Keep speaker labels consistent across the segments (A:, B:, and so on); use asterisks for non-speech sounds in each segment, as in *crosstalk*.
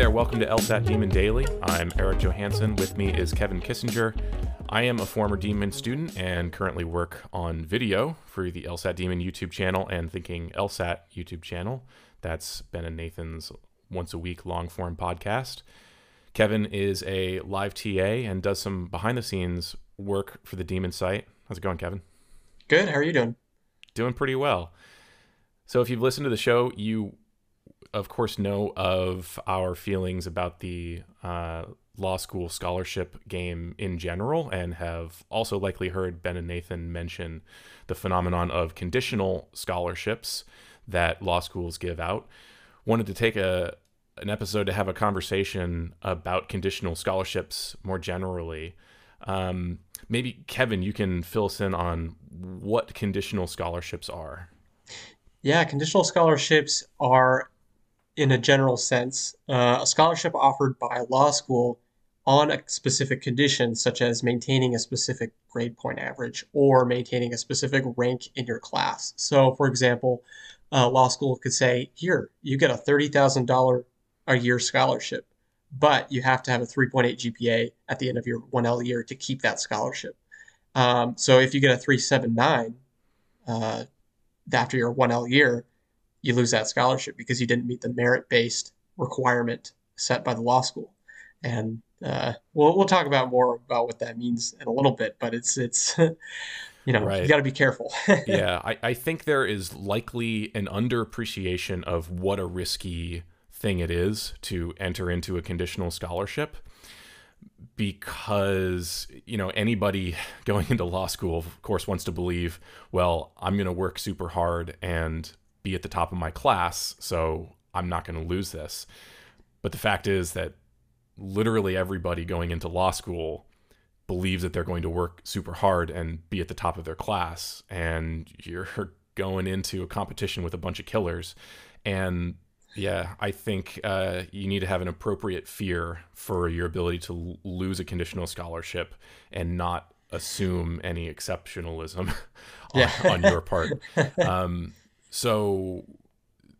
A: there, welcome to LSAT Demon Daily. I'm Eric Johansson. With me is Kevin Kissinger. I am a former Demon student and currently work on video for the LSAT Demon YouTube channel and Thinking LSAT YouTube channel. That's Ben and Nathan's once a week long form podcast. Kevin is a live TA and does some behind the scenes work for the Demon site. How's it going, Kevin?
B: Good. How are you doing?
A: Doing pretty well. So, if you've listened to the show, you of course, know of our feelings about the uh, law school scholarship game in general, and have also likely heard Ben and Nathan mention the phenomenon of conditional scholarships that law schools give out. Wanted to take a an episode to have a conversation about conditional scholarships more generally. Um, maybe Kevin, you can fill us in on what conditional scholarships are.
B: Yeah, conditional scholarships are in a general sense, uh, a scholarship offered by a law school on a specific condition, such as maintaining a specific grade point average or maintaining a specific rank in your class. So, for example, a law school could say, Here, you get a $30,000 a year scholarship, but you have to have a 3.8 GPA at the end of your 1L year to keep that scholarship. Um, so, if you get a 379 uh, after your 1L year, you lose that scholarship because you didn't meet the merit based requirement set by the law school. And uh, we'll we'll talk about more about what that means in a little bit, but it's it's *laughs* you know right. you got to be careful. *laughs*
A: yeah, I, I think there is likely an underappreciation of what a risky thing it is to enter into a conditional scholarship because you know anybody *laughs* going into law school of course wants to believe well i'm going to work super hard and be at the top of my class, so I'm not going to lose this. But the fact is that literally everybody going into law school believes that they're going to work super hard and be at the top of their class and you're *laughs* going into a competition with a bunch of killers. And yeah i think uh, you need to have an appropriate fear for your ability to l- lose a conditional scholarship and not assume any exceptionalism *laughs* on, on your part. *laughs* Um, so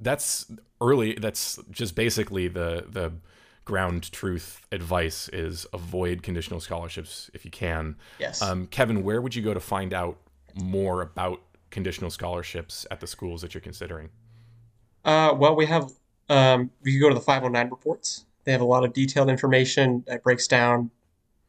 A: that's early. That's just basically the the ground truth advice is avoid conditional scholarships if you can.
B: Yes.
A: Um, Kevin, where would you go to find out more about conditional scholarships at the schools that you're considering?
B: Uh, well, we have, um, you go to the 509 reports. They have a lot of detailed information that breaks down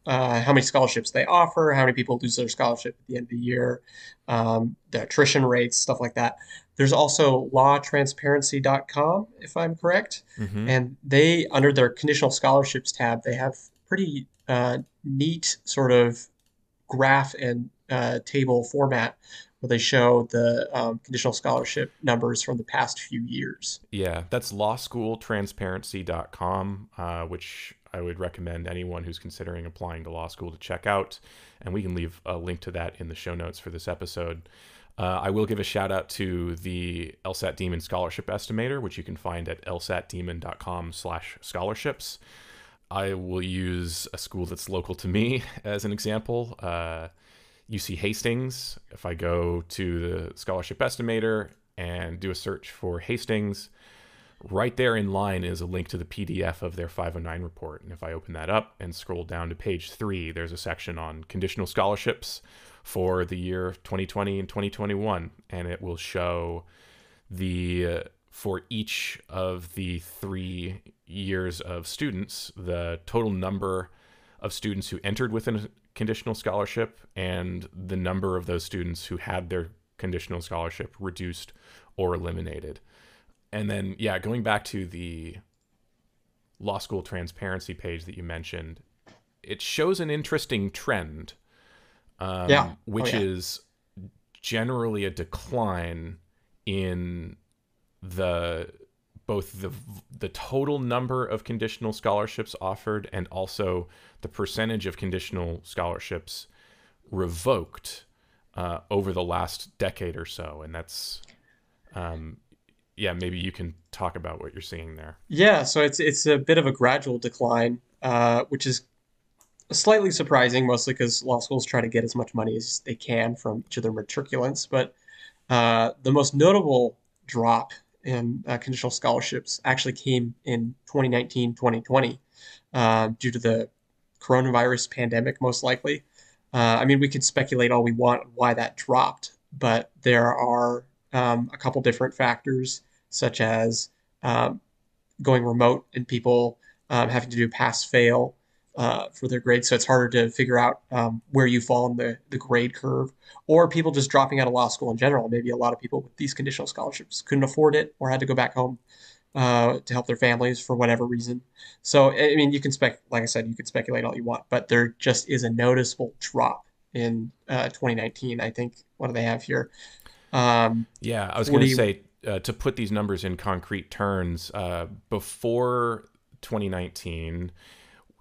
B: uh, how many scholarships they offer, how many people lose their scholarship at the end of the year, um, the attrition rates, stuff like that. There's also lawtransparency.com, if I'm correct. Mm-hmm. And they, under their conditional scholarships tab, they have pretty uh, neat sort of graph and uh, table format where they show the um, conditional scholarship numbers from the past few years.
A: Yeah, that's lawschooltransparency.com, uh, which I would recommend anyone who's considering applying to law school to check out. And we can leave a link to that in the show notes for this episode. Uh, I will give a shout out to the LSAT Demon Scholarship Estimator, which you can find at lsatdemon.com slash scholarships. I will use a school that's local to me *laughs* as an example. Uh, UC Hastings. If I go to the scholarship estimator and do a search for Hastings, right there in line is a link to the PDF of their 509 report. And if I open that up and scroll down to page three, there's a section on conditional scholarships for the year 2020 and 2021. And it will show the, uh, for each of the three years of students, the total number of students who entered within a conditional scholarship and the number of those students who had their conditional scholarship reduced or eliminated and then yeah, going back to the law school transparency page that you mentioned, it shows an interesting trend. Um, yeah. Oh, which oh, yeah. is generally a decline in the both the the total number of conditional scholarships offered and also the percentage of conditional scholarships revoked uh, over the last decade or so, and that's um, yeah, maybe you can talk about what you're seeing there.
B: Yeah, so it's it's a bit of a gradual decline, uh, which is slightly surprising, mostly because law schools try to get as much money as they can from each of their matriculants. But uh, the most notable drop in uh, conditional scholarships actually came in 2019 2020 uh, due to the coronavirus pandemic, most likely. Uh, I mean, we could speculate all we want why that dropped, but there are um, a couple different factors, such as um, going remote and people um, having to do pass fail uh, for their grades. So it's harder to figure out um, where you fall in the, the grade curve, or people just dropping out of law school in general. Maybe a lot of people with these conditional scholarships couldn't afford it or had to go back home uh, to help their families for whatever reason. So, I mean, you can spec, like I said, you can speculate all you want, but there just is a noticeable drop in uh, 2019. I think what do they have here?
A: Um, yeah, I was going to say uh, to put these numbers in concrete terms. Uh, before 2019,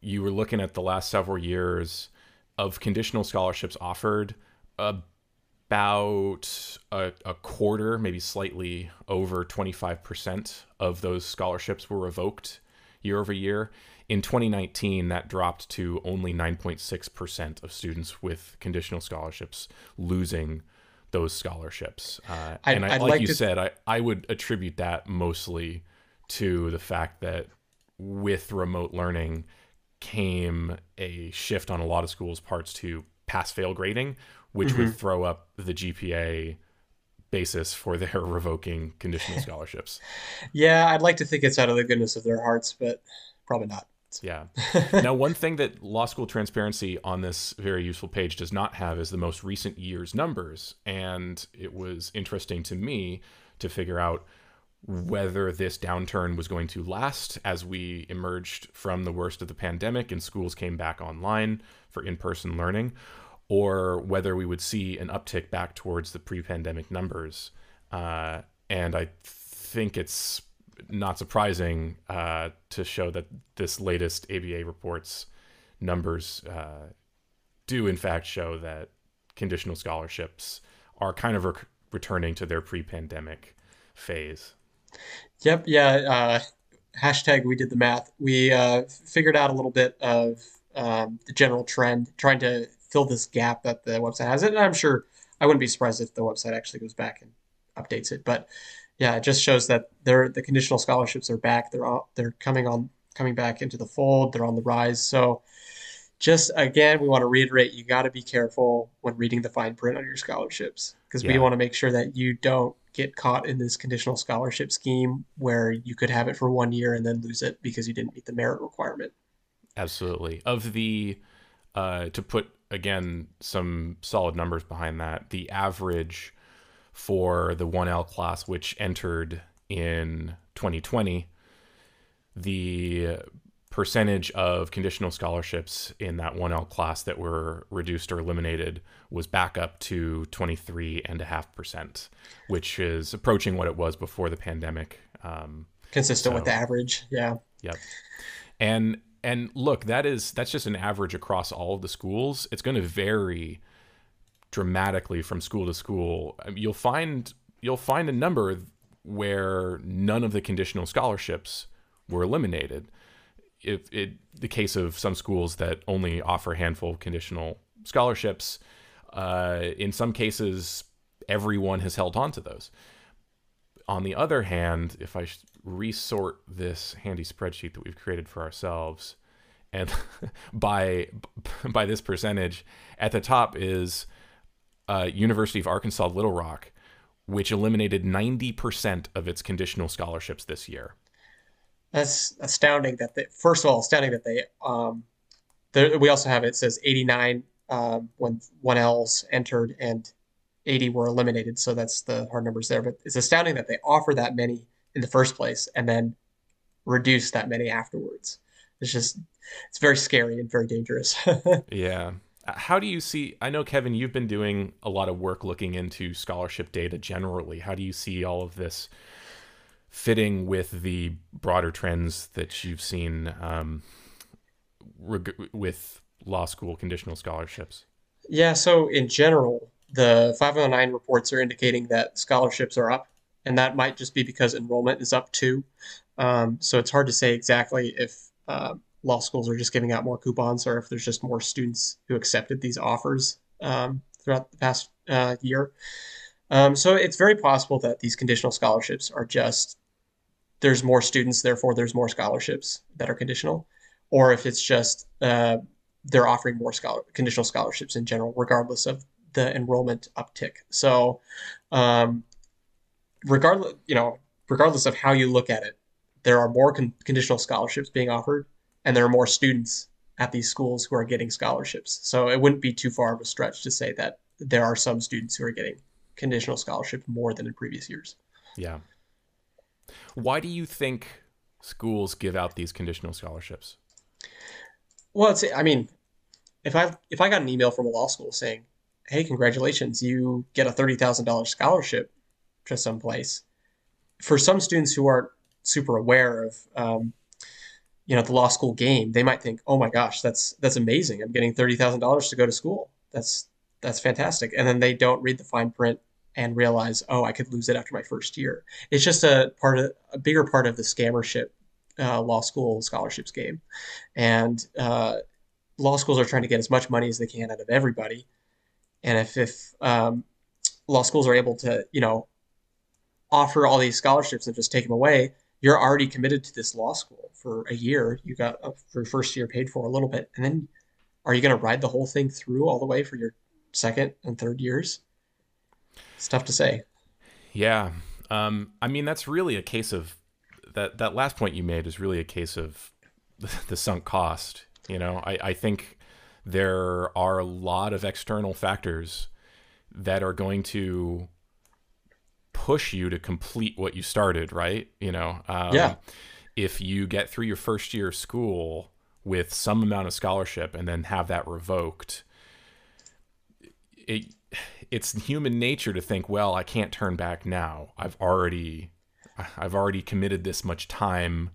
A: you were looking at the last several years of conditional scholarships offered. About a, a quarter, maybe slightly over 25% of those scholarships were revoked year over year. In 2019, that dropped to only 9.6% of students with conditional scholarships losing those scholarships. Uh, and I, like, like, you to... said, I, I would attribute that mostly to the fact that with remote learning came a shift on a lot of schools' parts to pass fail grading, which mm-hmm. would throw up the GPA basis for their *laughs* revoking conditional *laughs* scholarships.
B: yeah, I'd like to think it's out of the goodness of their hearts, but probably not.
A: Yeah. *laughs* now, one thing that Law School Transparency on this very useful page does not have is the most recent year's numbers. And it was interesting to me to figure out whether this downturn was going to last as we emerged from the worst of the pandemic and schools came back online for in person learning, or whether we would see an uptick back towards the pre-pandemic numbers. Uh, and I think it's not surprising uh, to show that this latest ABA reports numbers uh, do in fact show that conditional scholarships are kind of re- returning to their pre-pandemic phase.
B: Yep. Yeah. Uh, hashtag we did the math. We uh, figured out a little bit of um, the general trend, trying to fill this gap that the website has. It, And I'm sure I wouldn't be surprised if the website actually goes back and updates it. But yeah, it just shows that they're the conditional scholarships are back. They're all, they're coming on coming back into the fold. They're on the rise. So just again, we want to reiterate: you got to be careful when reading the fine print on your scholarships because yeah. we want to make sure that you don't get caught in this conditional scholarship scheme where you could have it for one year and then lose it because you didn't meet the merit requirement.
A: Absolutely. Of the uh, to put again some solid numbers behind that, the average for the 1L class, which entered in 2020, the percentage of conditional scholarships in that 1L class that were reduced or eliminated was back up to 23.5%, which is approaching what it was before the pandemic. Um,
B: Consistent so, with the average, yeah.
A: Yep. And and look, that is that's just an average across all of the schools. It's going to vary dramatically from school to school. You'll find you'll find a number where none of the conditional scholarships were eliminated. If it the case of some schools that only offer a handful of conditional scholarships, uh, in some cases, everyone has held on to those. On the other hand, if I resort this handy spreadsheet that we've created for ourselves and *laughs* by by this percentage at the top is uh, University of Arkansas Little Rock which eliminated 90% of its conditional scholarships this year
B: that's astounding that they first of all astounding that they um we also have it says 89 um, when 1Ls entered and 80 were eliminated so that's the hard numbers there but it's astounding that they offer that many in the first place and then reduce that many afterwards. It's just it's very scary and very dangerous. *laughs*
A: yeah. How do you see I know Kevin you've been doing a lot of work looking into scholarship data generally. How do you see all of this fitting with the broader trends that you've seen um, reg- with law school conditional scholarships?
B: Yeah, so in general, the 509 reports are indicating that scholarships are up and that might just be because enrollment is up too. Um, so it's hard to say exactly if uh, law schools are just giving out more coupons or if there's just more students who accepted these offers um, throughout the past uh, year. Um, so it's very possible that these conditional scholarships are just there's more students, therefore there's more scholarships that are conditional, or if it's just uh, they're offering more scholar- conditional scholarships in general, regardless of the enrollment uptick. So, um, regardless, you know, regardless of how you look at it, there are more con- conditional scholarships being offered, and there are more students at these schools who are getting scholarships. So it wouldn't be too far of a stretch to say that there are some students who are getting conditional scholarships more than in previous years.
A: Yeah. Why do you think schools give out these conditional scholarships?
B: Well, it's I mean, if I if I got an email from a law school saying, "Hey, congratulations, you get a thirty thousand dollars scholarship to some place," for some students who aren't super aware of um, you know the law school game, they might think, "Oh my gosh, that's that's amazing! I'm getting thirty thousand dollars to go to school. That's that's fantastic." And then they don't read the fine print and realize, "Oh, I could lose it after my first year." It's just a part of a bigger part of the scammership uh, law school scholarships game, and uh, law schools are trying to get as much money as they can out of everybody. And if if um, law schools are able to, you know, offer all these scholarships and just take them away, you're already committed to this law school for a year. You got uh, for first year paid for a little bit, and then are you going to ride the whole thing through all the way for your second and third years? It's tough to say.
A: Yeah, um, I mean that's really a case of that. That last point you made is really a case of *laughs* the sunk cost. You know, I, I think there are a lot of external factors that are going to push you to complete what you started, right? You know,
B: um, yeah.
A: If you get through your first year of school with some amount of scholarship and then have that revoked, it it's human nature to think, well, I can't turn back now. I've already I've already committed this much time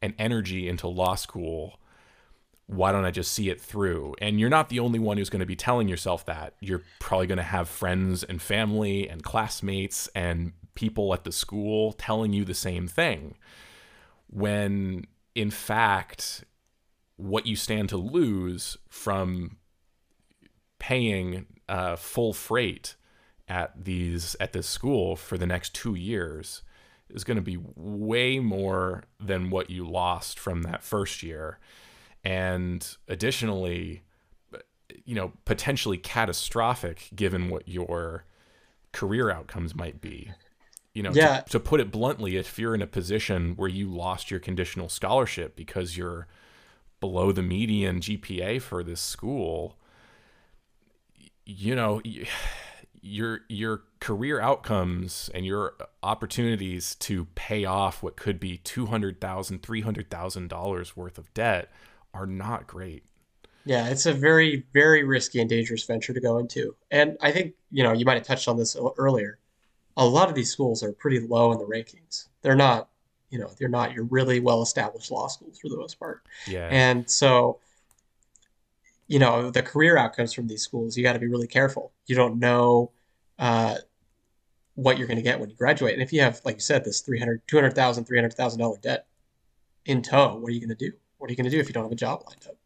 A: and energy into law school why don't I just see it through? And you're not the only one who's going to be telling yourself that. You're probably going to have friends and family and classmates and people at the school telling you the same thing. When in fact, what you stand to lose from paying uh, full freight at these at this school for the next two years is going to be way more than what you lost from that first year and additionally you know potentially catastrophic given what your career outcomes might be you know
B: yeah.
A: to, to put it bluntly if you're in a position where you lost your conditional scholarship because you're below the median GPA for this school you know your your career outcomes and your opportunities to pay off what could be $200,000 $300,000 worth of debt are not great.
B: Yeah, it's a very, very risky and dangerous venture to go into. And I think, you know, you might have touched on this earlier. A lot of these schools are pretty low in the rankings. They're not, you know, they're not your really well established law schools for the most part.
A: Yeah.
B: And so, you know, the career outcomes from these schools, you got to be really careful. You don't know uh, what you're going to get when you graduate. And if you have, like you said, this 300, $200,000, $300,000 debt in tow, what are you going to do? What are you going to do if you don't have a job lined up?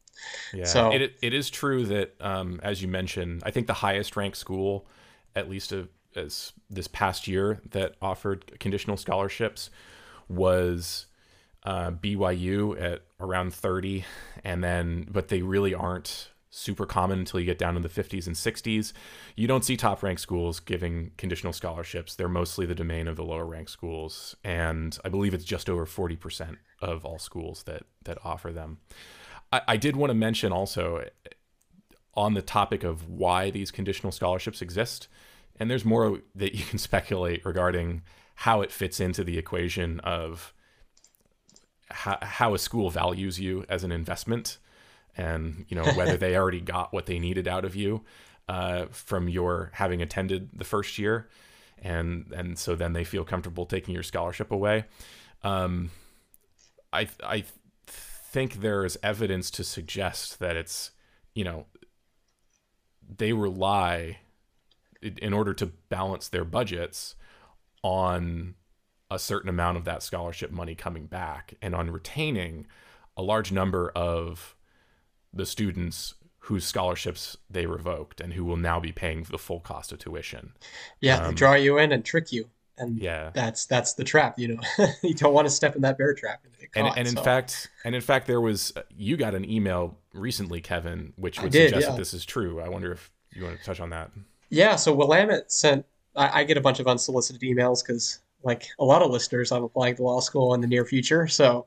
A: Yeah, so it, it is true that, um, as you mentioned, I think the highest ranked school, at least a, as this past year, that offered conditional scholarships was uh, BYU at around 30. And then, but they really aren't super common until you get down in the 50s and 60s. You don't see top ranked schools giving conditional scholarships. They're mostly the domain of the lower ranked schools. And I believe it's just over 40% of all schools that, that offer them. I, I did want to mention also on the topic of why these conditional scholarships exist. And there's more that you can *laughs* speculate regarding how it fits into the equation of how, how a school values you as an investment and you know *laughs* whether they already got what they needed out of you uh, from your having attended the first year, and and so then they feel comfortable taking your scholarship away. Um, I I think there is evidence to suggest that it's you know they rely in order to balance their budgets on a certain amount of that scholarship money coming back and on retaining a large number of the students whose scholarships they revoked and who will now be paying the full cost of tuition.
B: Yeah, um, they draw you in and trick you. And yeah, that's that's the trap. You know, *laughs* you don't want to step in that bear trap and
A: caught, And, in fact, and in fact, there was you got an email recently, Kevin, which would did, suggest yeah. that this is true. I wonder if you want to touch on that.
B: Yeah, so Willamette sent. I, I get a bunch of unsolicited emails because, like a lot of listeners, I'm applying to law school in the near future. So,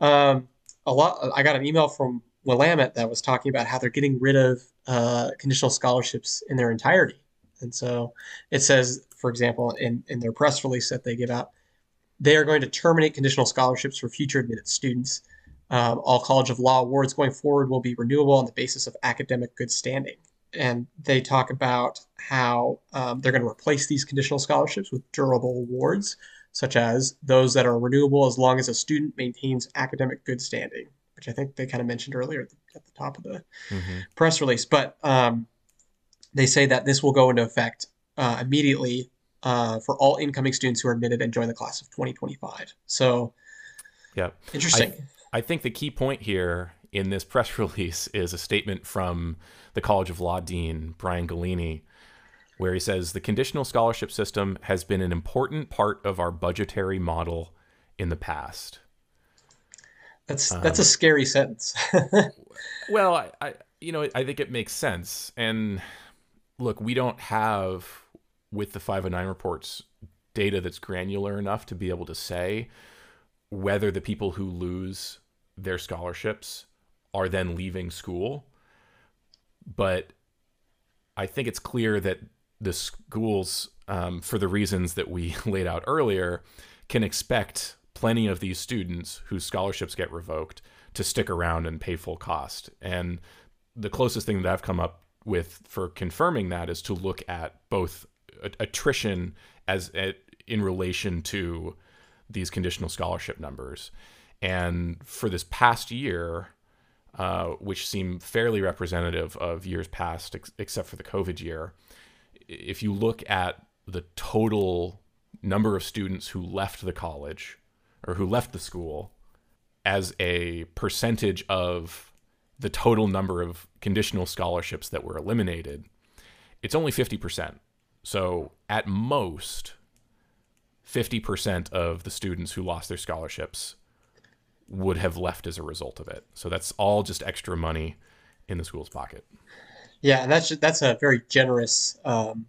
B: um, a lot. I got an email from Willamette that was talking about how they're getting rid of uh, conditional scholarships in their entirety. And so it says, for example, in, in their press release that they give out, they are going to terminate conditional scholarships for future admitted students. Um, all College of Law awards going forward will be renewable on the basis of academic good standing. And they talk about how um, they're going to replace these conditional scholarships with durable awards, such as those that are renewable as long as a student maintains academic good standing which I think they kind of mentioned earlier at the, at the top of the mm-hmm. press release. But um, they say that this will go into effect uh, immediately uh, for all incoming students who are admitted and join the class of 2025. So,
A: yeah,
B: interesting.
A: I, I think the key point here in this *laughs* press release is a statement from the College of Law dean Brian Gallini, where he says the conditional scholarship system has been an important part of our budgetary model in the past.
B: That's um, that's a scary sentence. *laughs*
A: well, I, I you know I think it makes sense. And look, we don't have with the 509 reports data that's granular enough to be able to say whether the people who lose their scholarships are then leaving school. But I think it's clear that the schools, um, for the reasons that we *laughs* laid out earlier, can expect plenty of these students whose scholarships get revoked to stick around and pay full cost. And the closest thing that I've come up with for confirming that is to look at both attrition as in relation to these conditional scholarship numbers. And for this past year, uh, which seem fairly representative of years past, ex- except for the COVID year, if you look at the total number of students who left the college or who left the school as a percentage of the total number of conditional scholarships that were eliminated, it's only 50%. So at most, 50% of the students who lost their scholarships would have left as a result of it. So that's all just extra money in the school's pocket.
B: Yeah, that's that's a very generous um,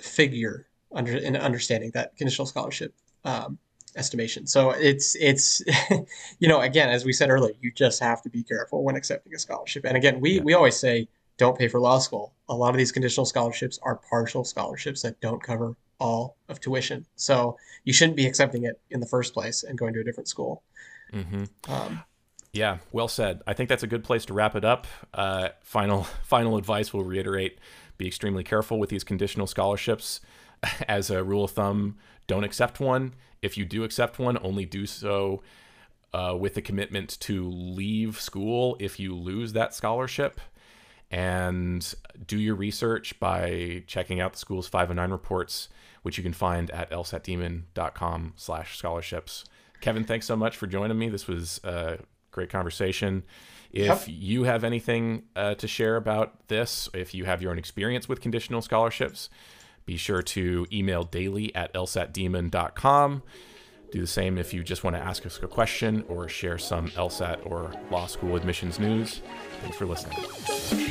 B: figure under in understanding that conditional scholarship um, estimation. So it's it's *laughs* you know again as we said earlier, you just have to be careful when accepting a scholarship. And again, we yeah. we always say don't pay for law school. A lot of these conditional scholarships are partial scholarships that don't cover all of tuition. So you shouldn't be accepting it in the first place and going to a different school.
A: Mm-hmm. Um, yeah, well said. I think that's a good place to wrap it up. Uh, final *laughs* final advice. We'll reiterate: be extremely careful with these conditional scholarships. *laughs* As a rule of thumb, don't accept one. If you do accept one, only do so uh, with the commitment to leave school if you lose that scholarship. And do your research by checking out the school's 509 reports, which you can find at lsatdemon.com slash scholarships. Kevin, thanks so much for joining me. This was a great conversation. If yep. you have anything uh, to share about this, if you have your own experience with conditional scholarships, be sure to email daily at lsatdemon.com. Do the same if you just want to ask us a question or share some LSAT or law school admissions news. Thanks for listening.